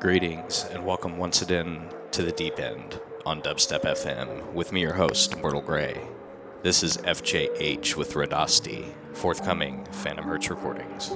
Greetings and welcome once again to the deep end on Dubstep FM with me, your host, Mortal Grey. This is FJH with Radasti, forthcoming Phantom Hertz recordings.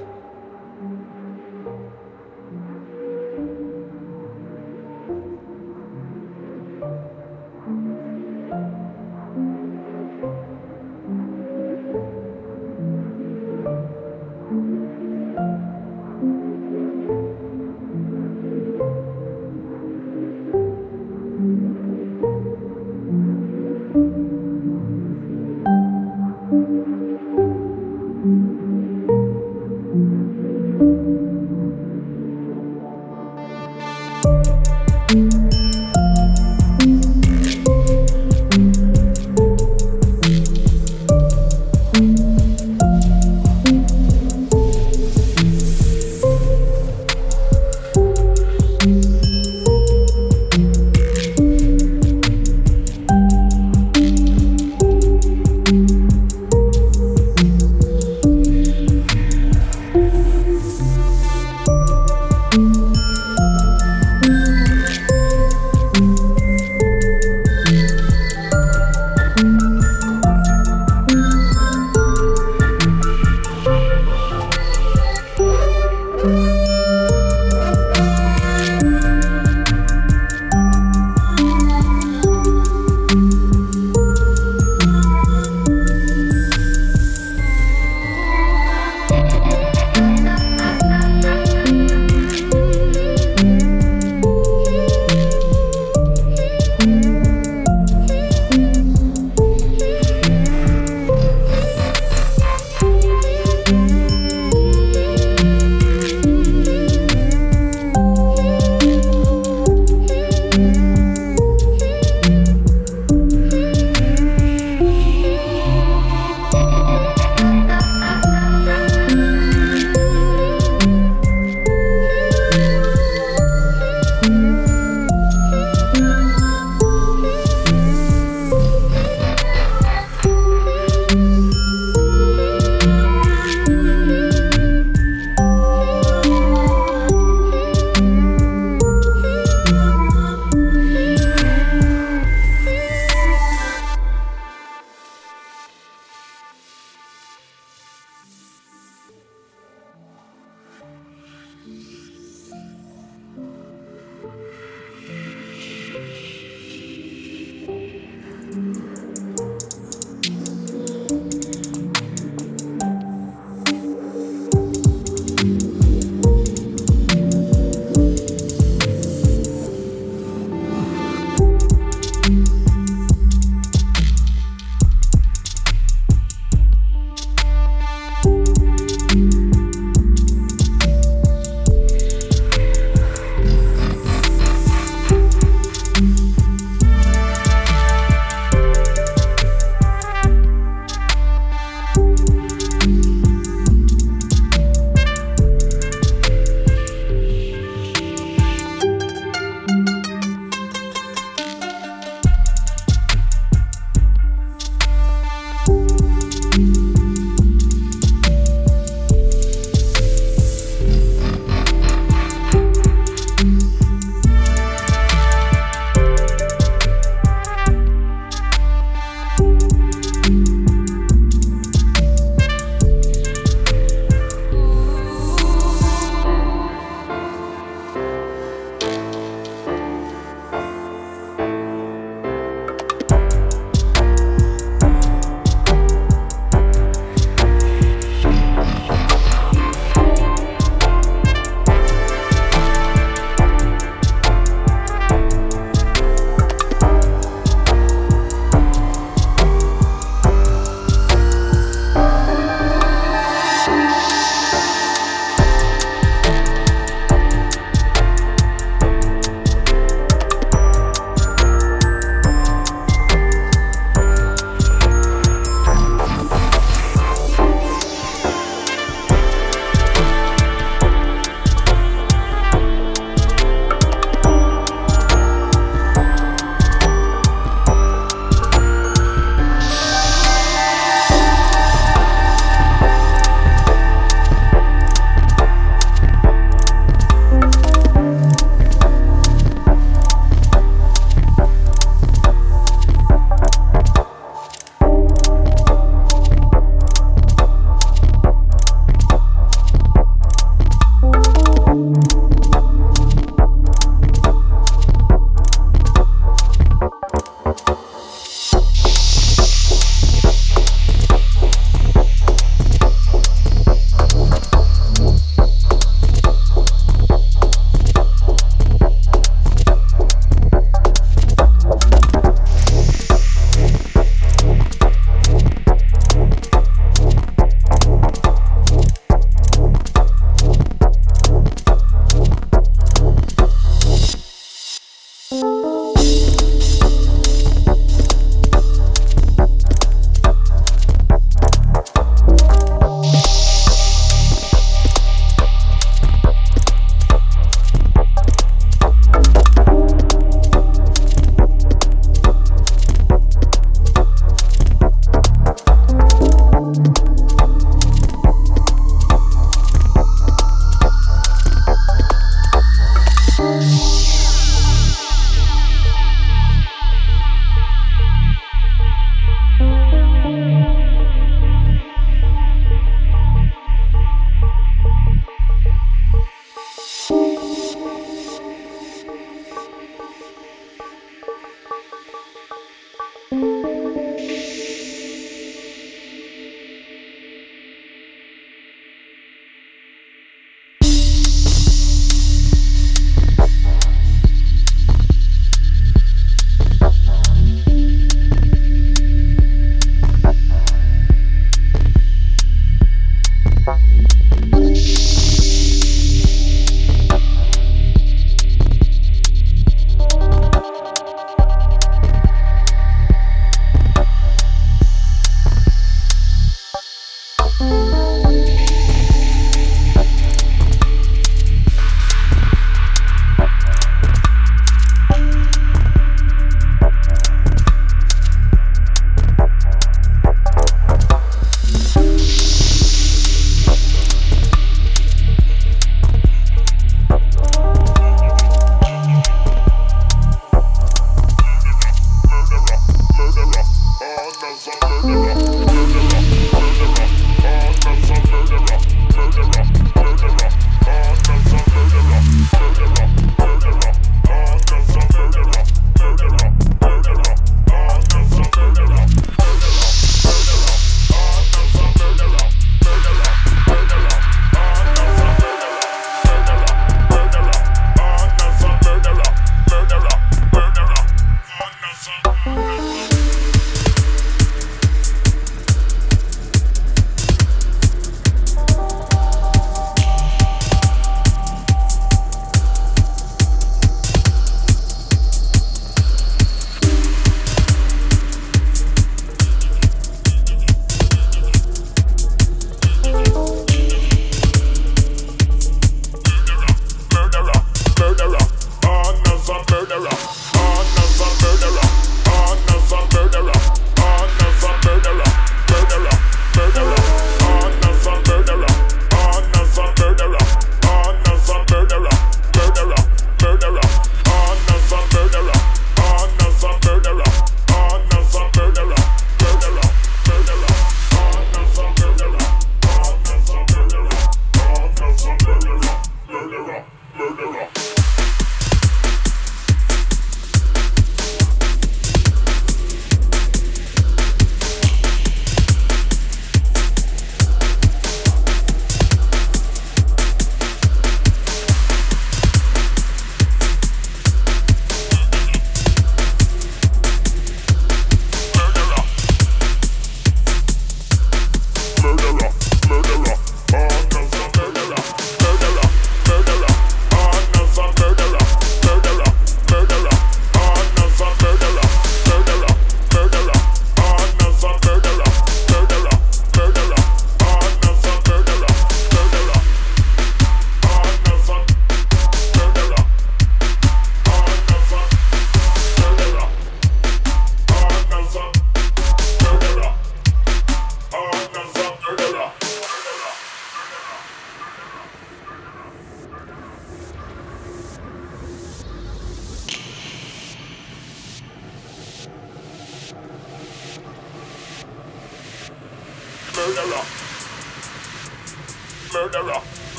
murderer.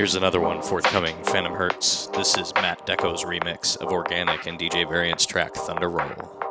Here's another one forthcoming Phantom Hertz. This is Matt Deco's remix of Organic and DJ Variant's track Thunder Roll.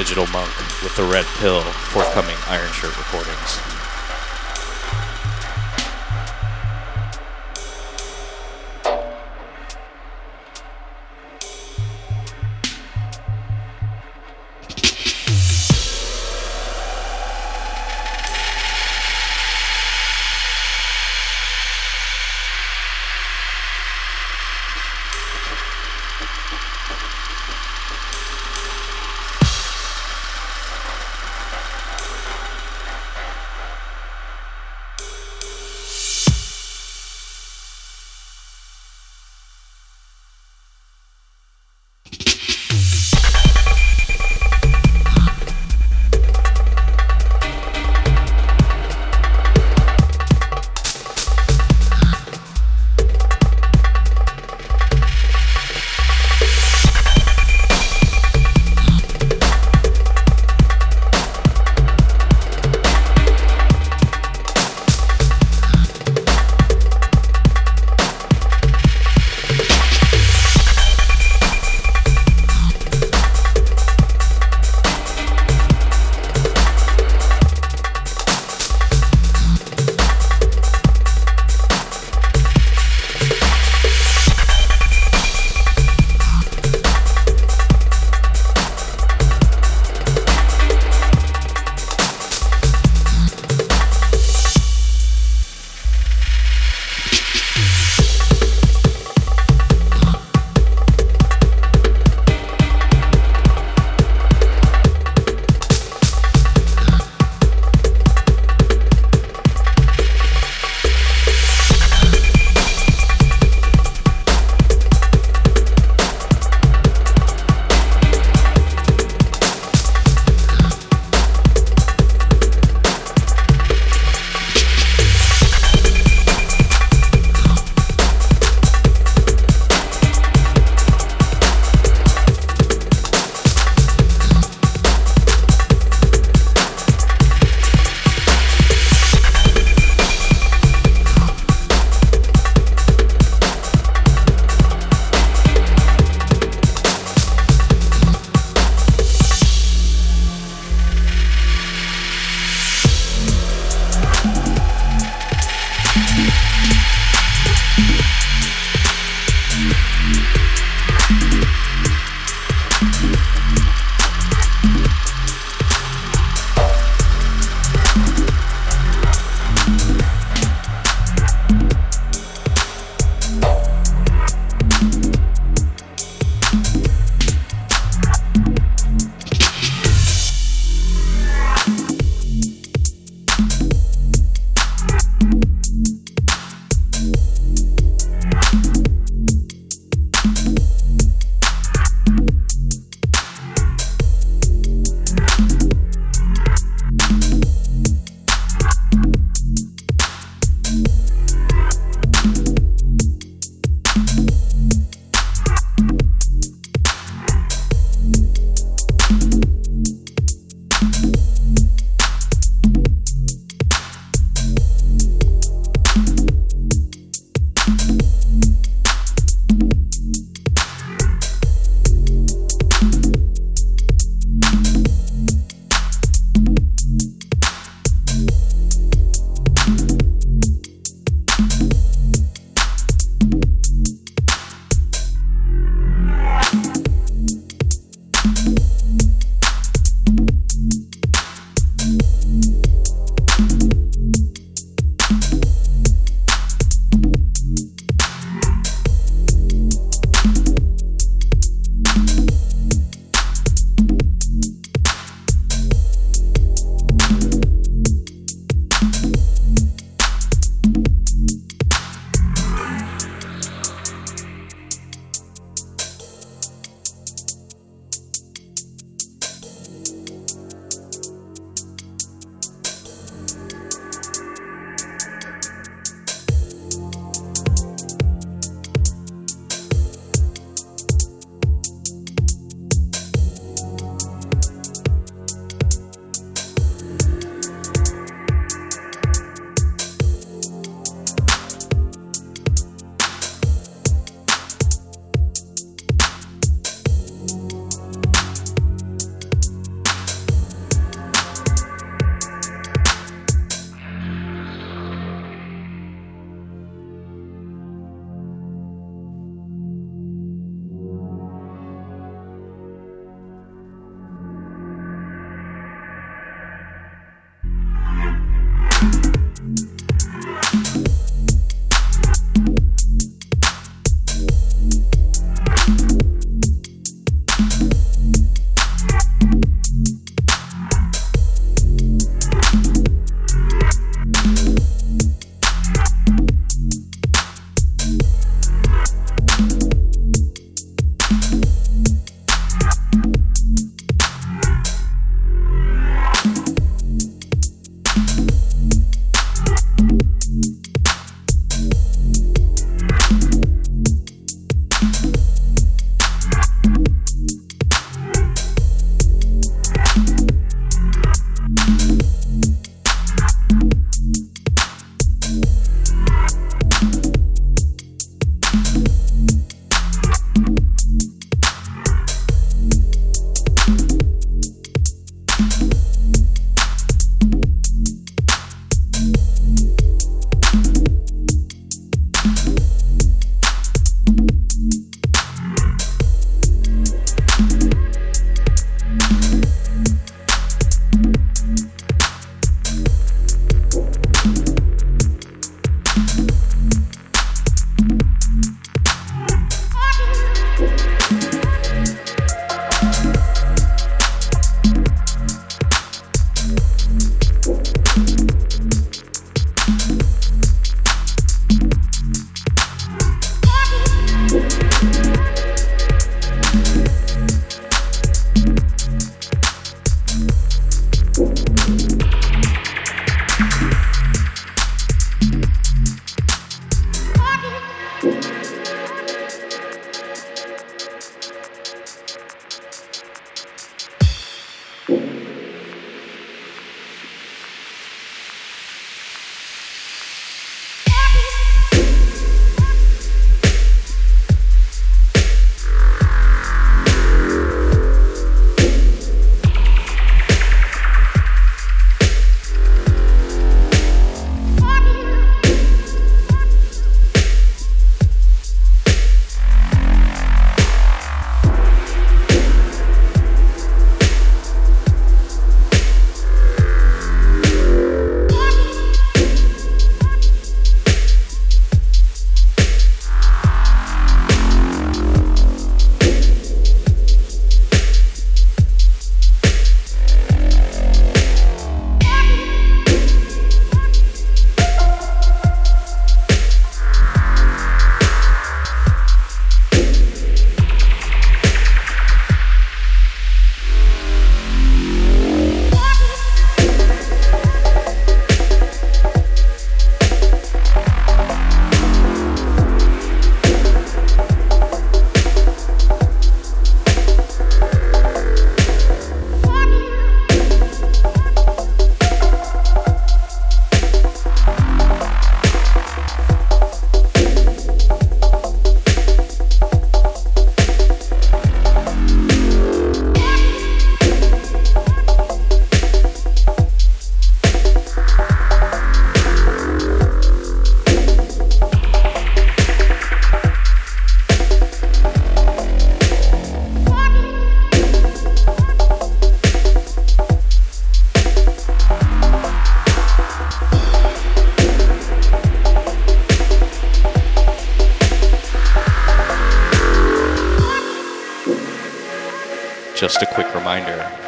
Digital Monk with the Red Pill, forthcoming Iron Shirt recordings.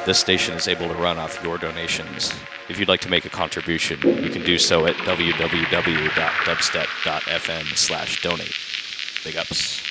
This station is able to run off your donations. If you'd like to make a contribution, you can do so at www.dubstep.fm slash donate. Big ups.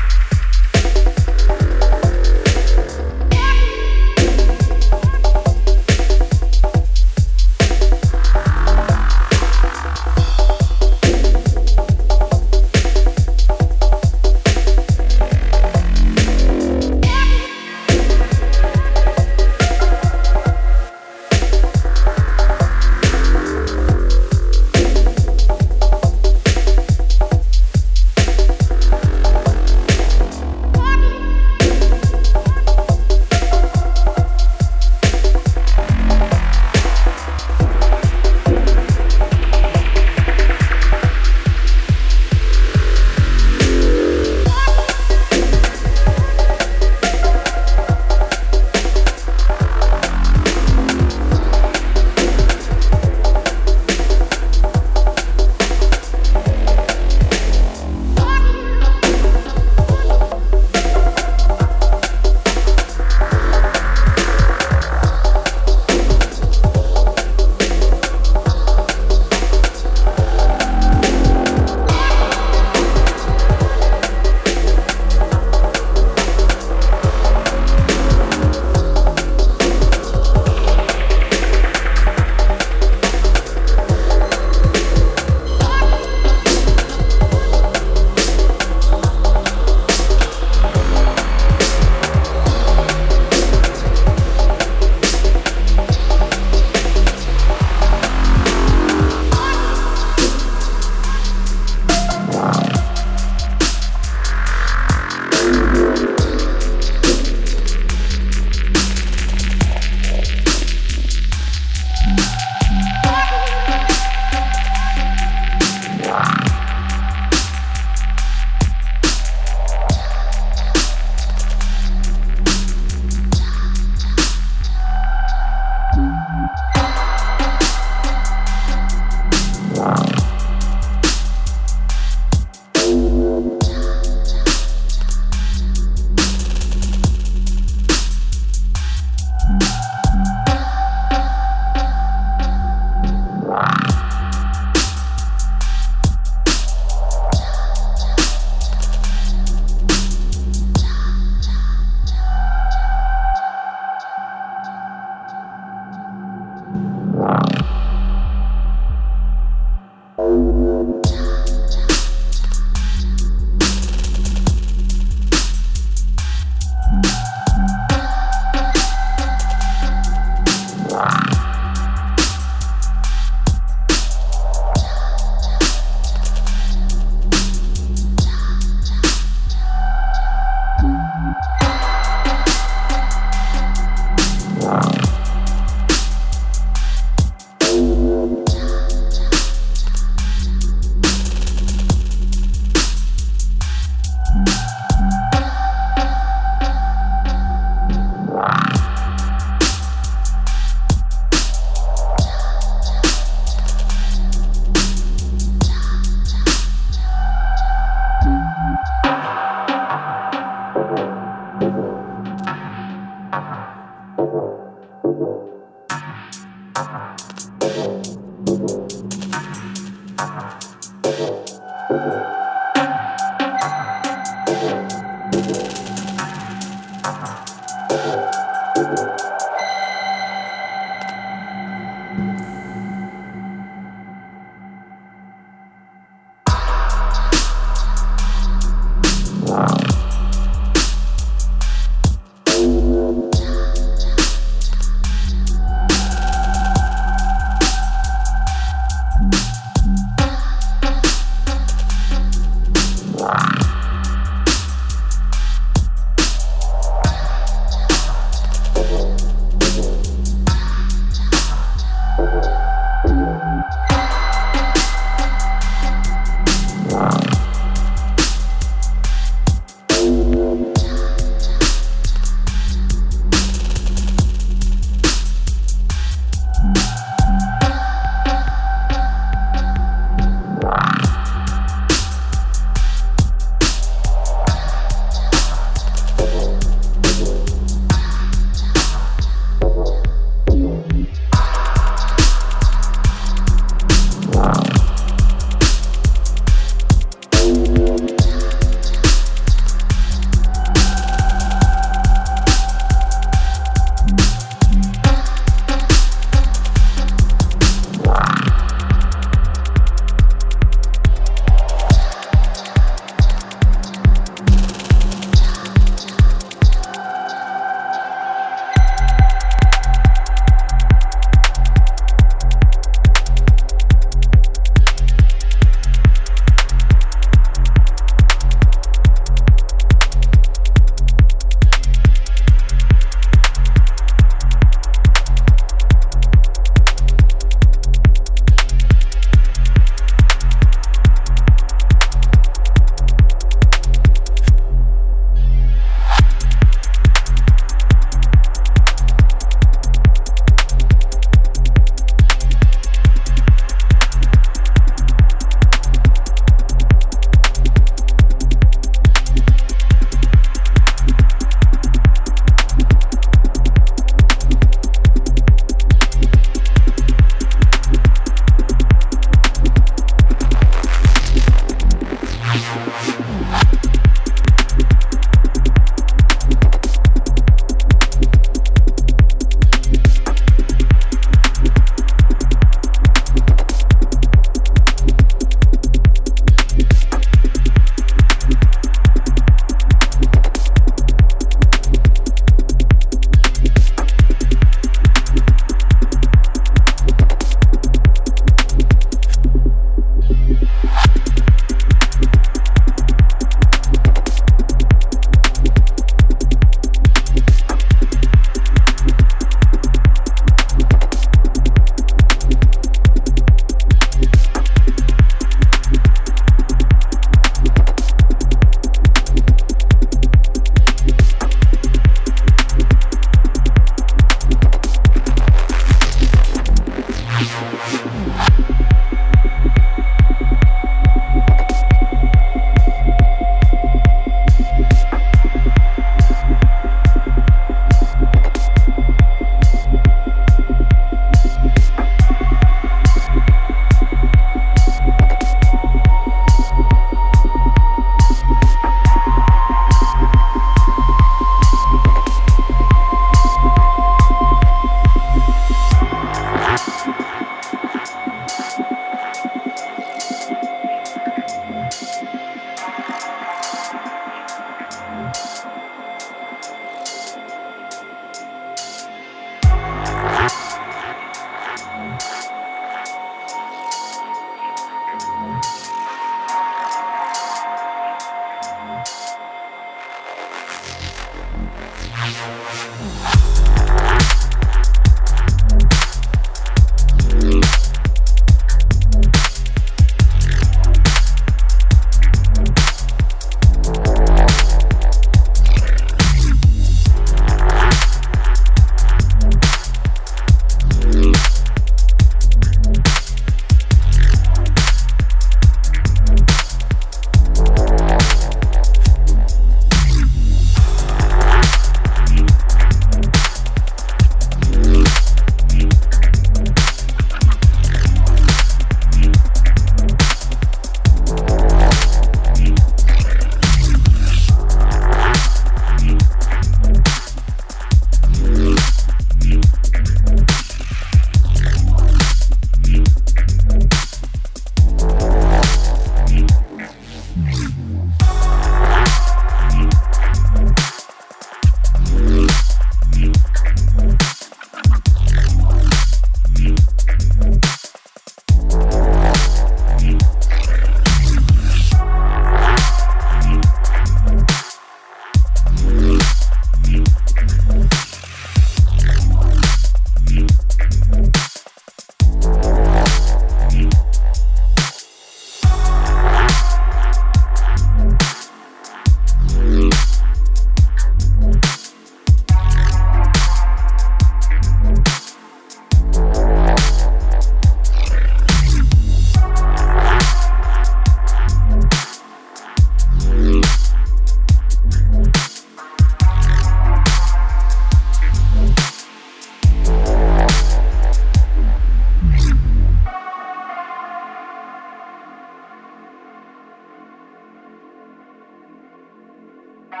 thank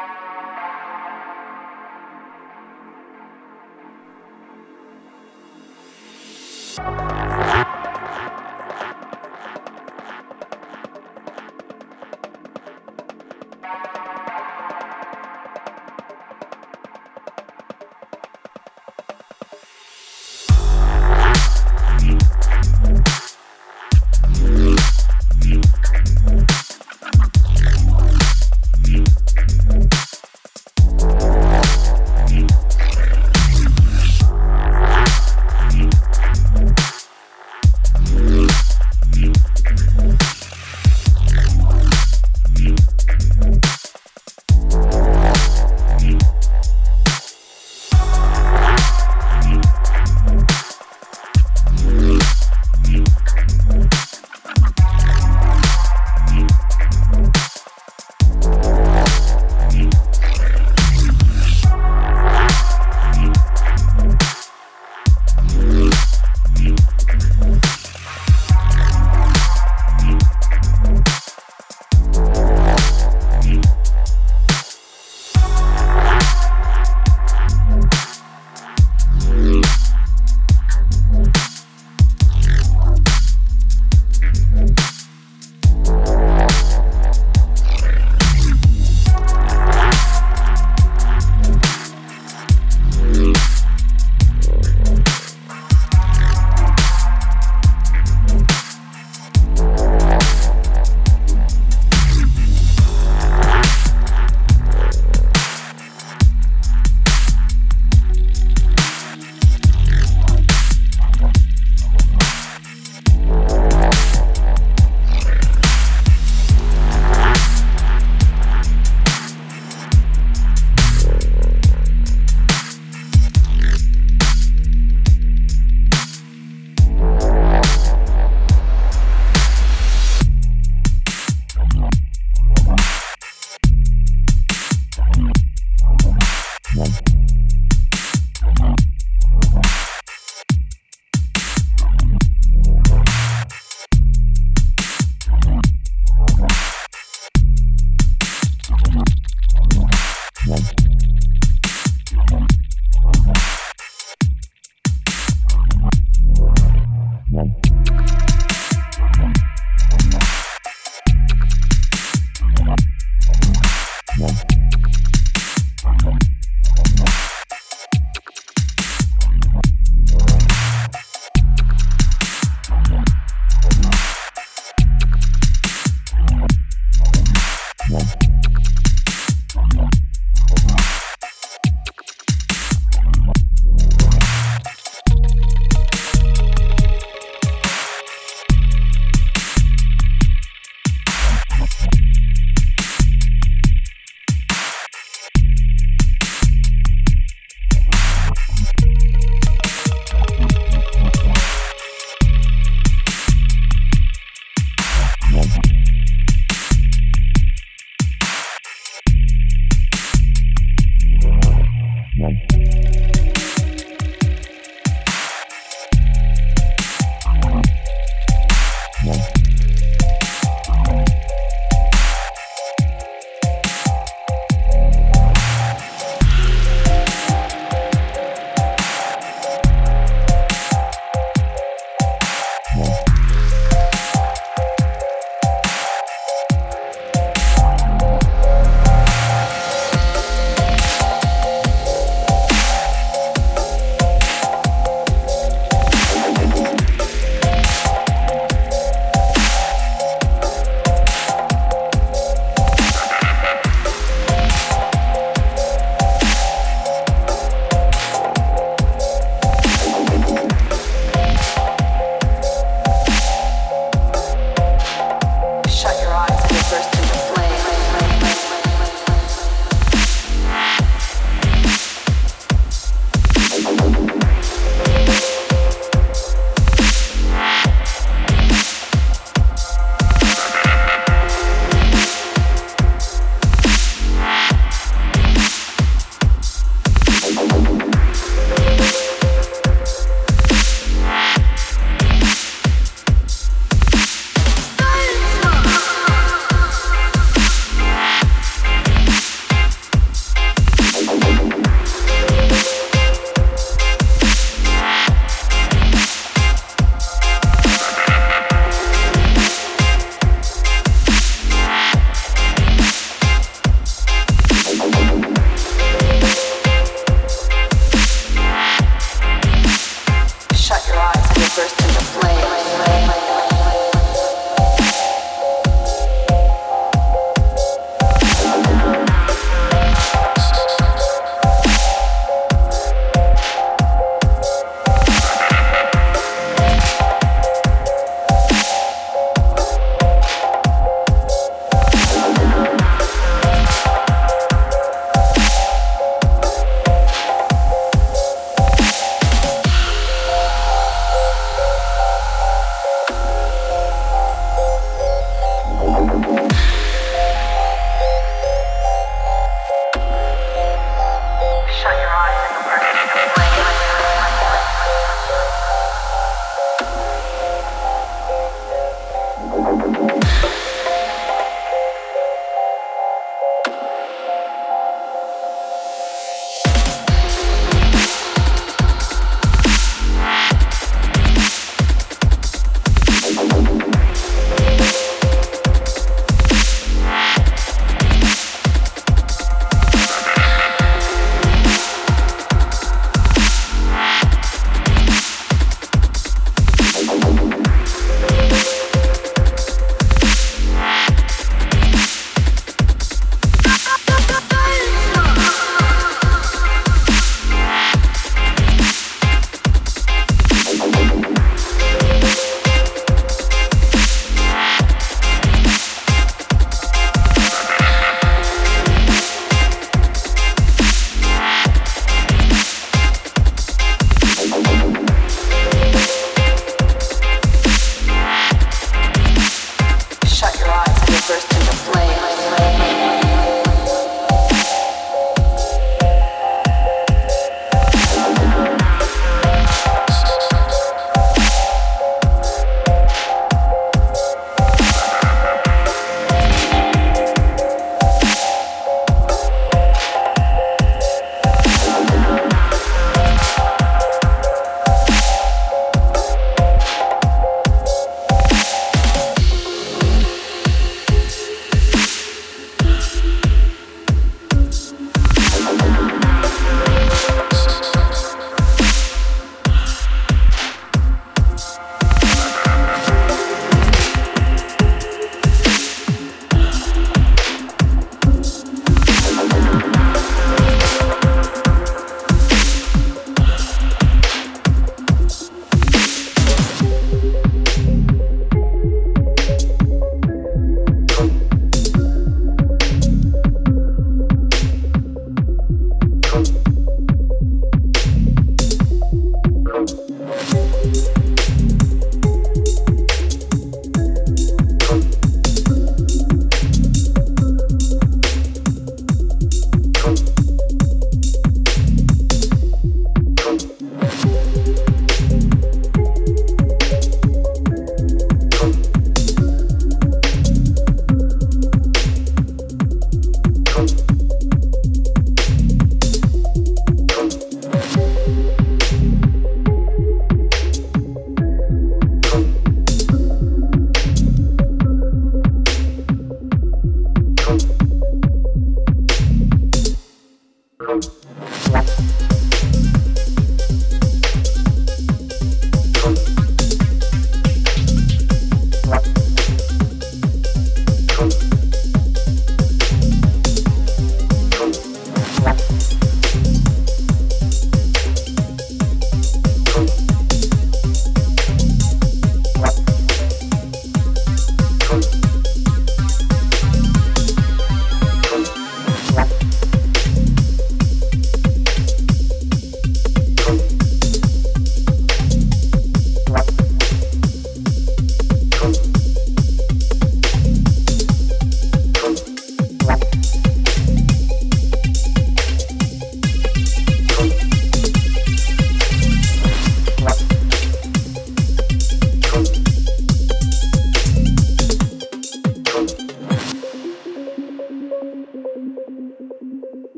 you.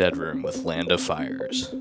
Dead Room with Land of Fires.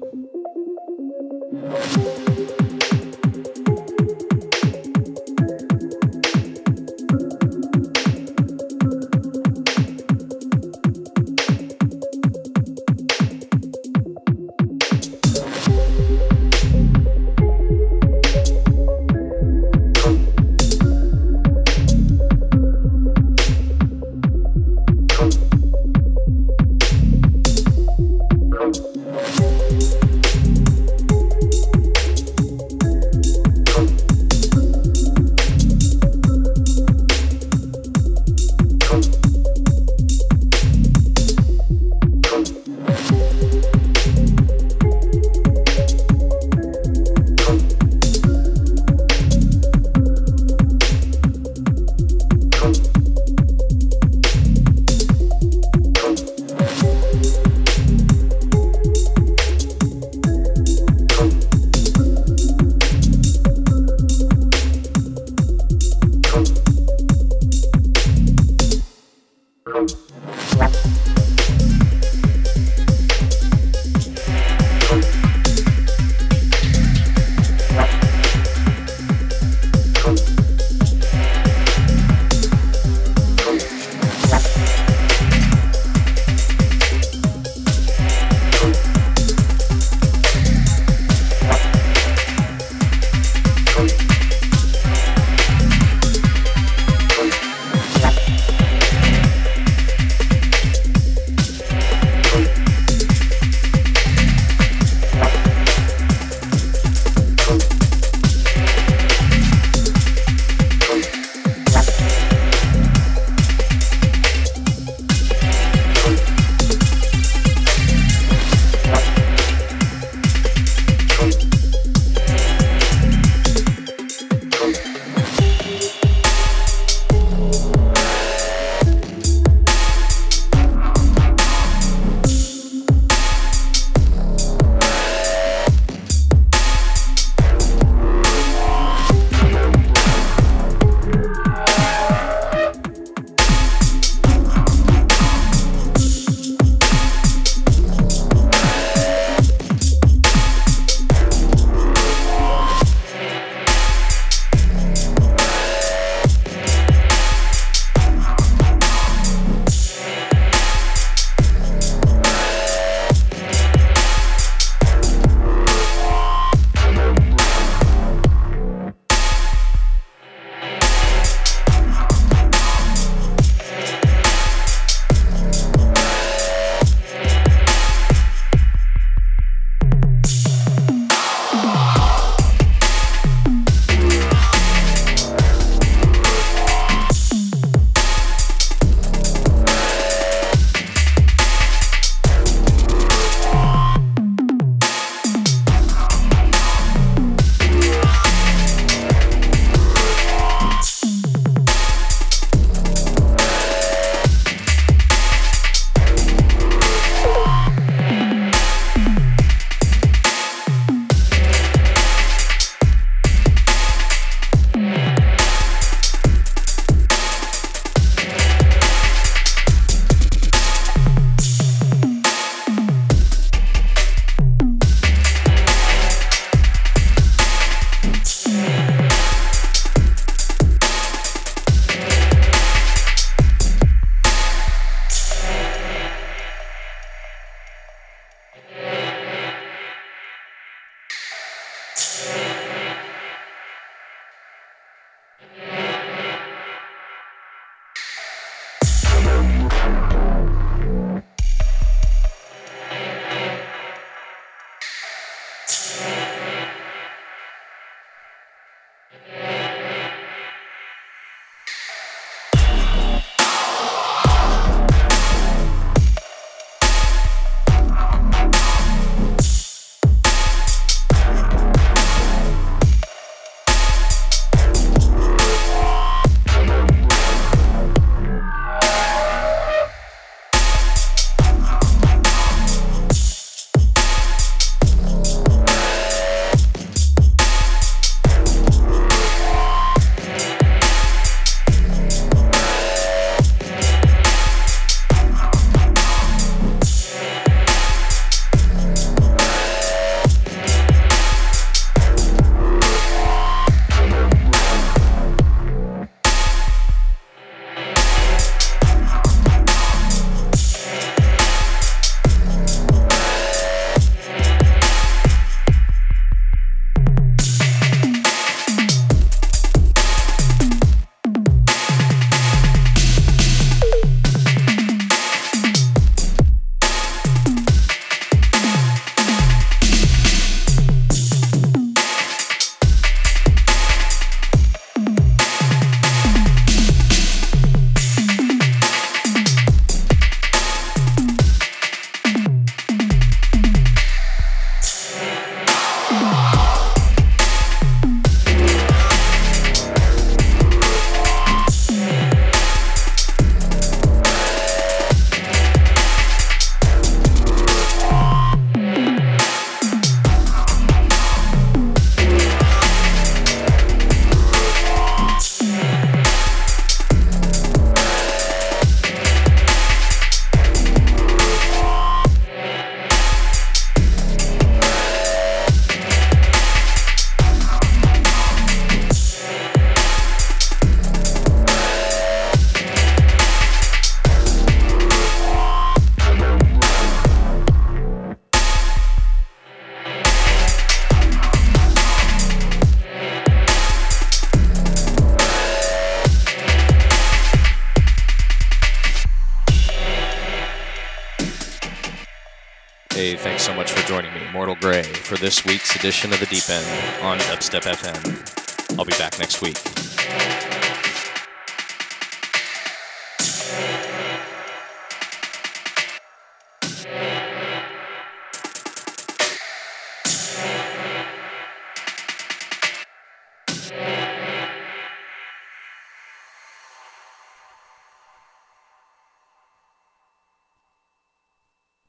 Mortal Grey, for this week's edition of The Deep End on Dubstep FM. I'll be back next week.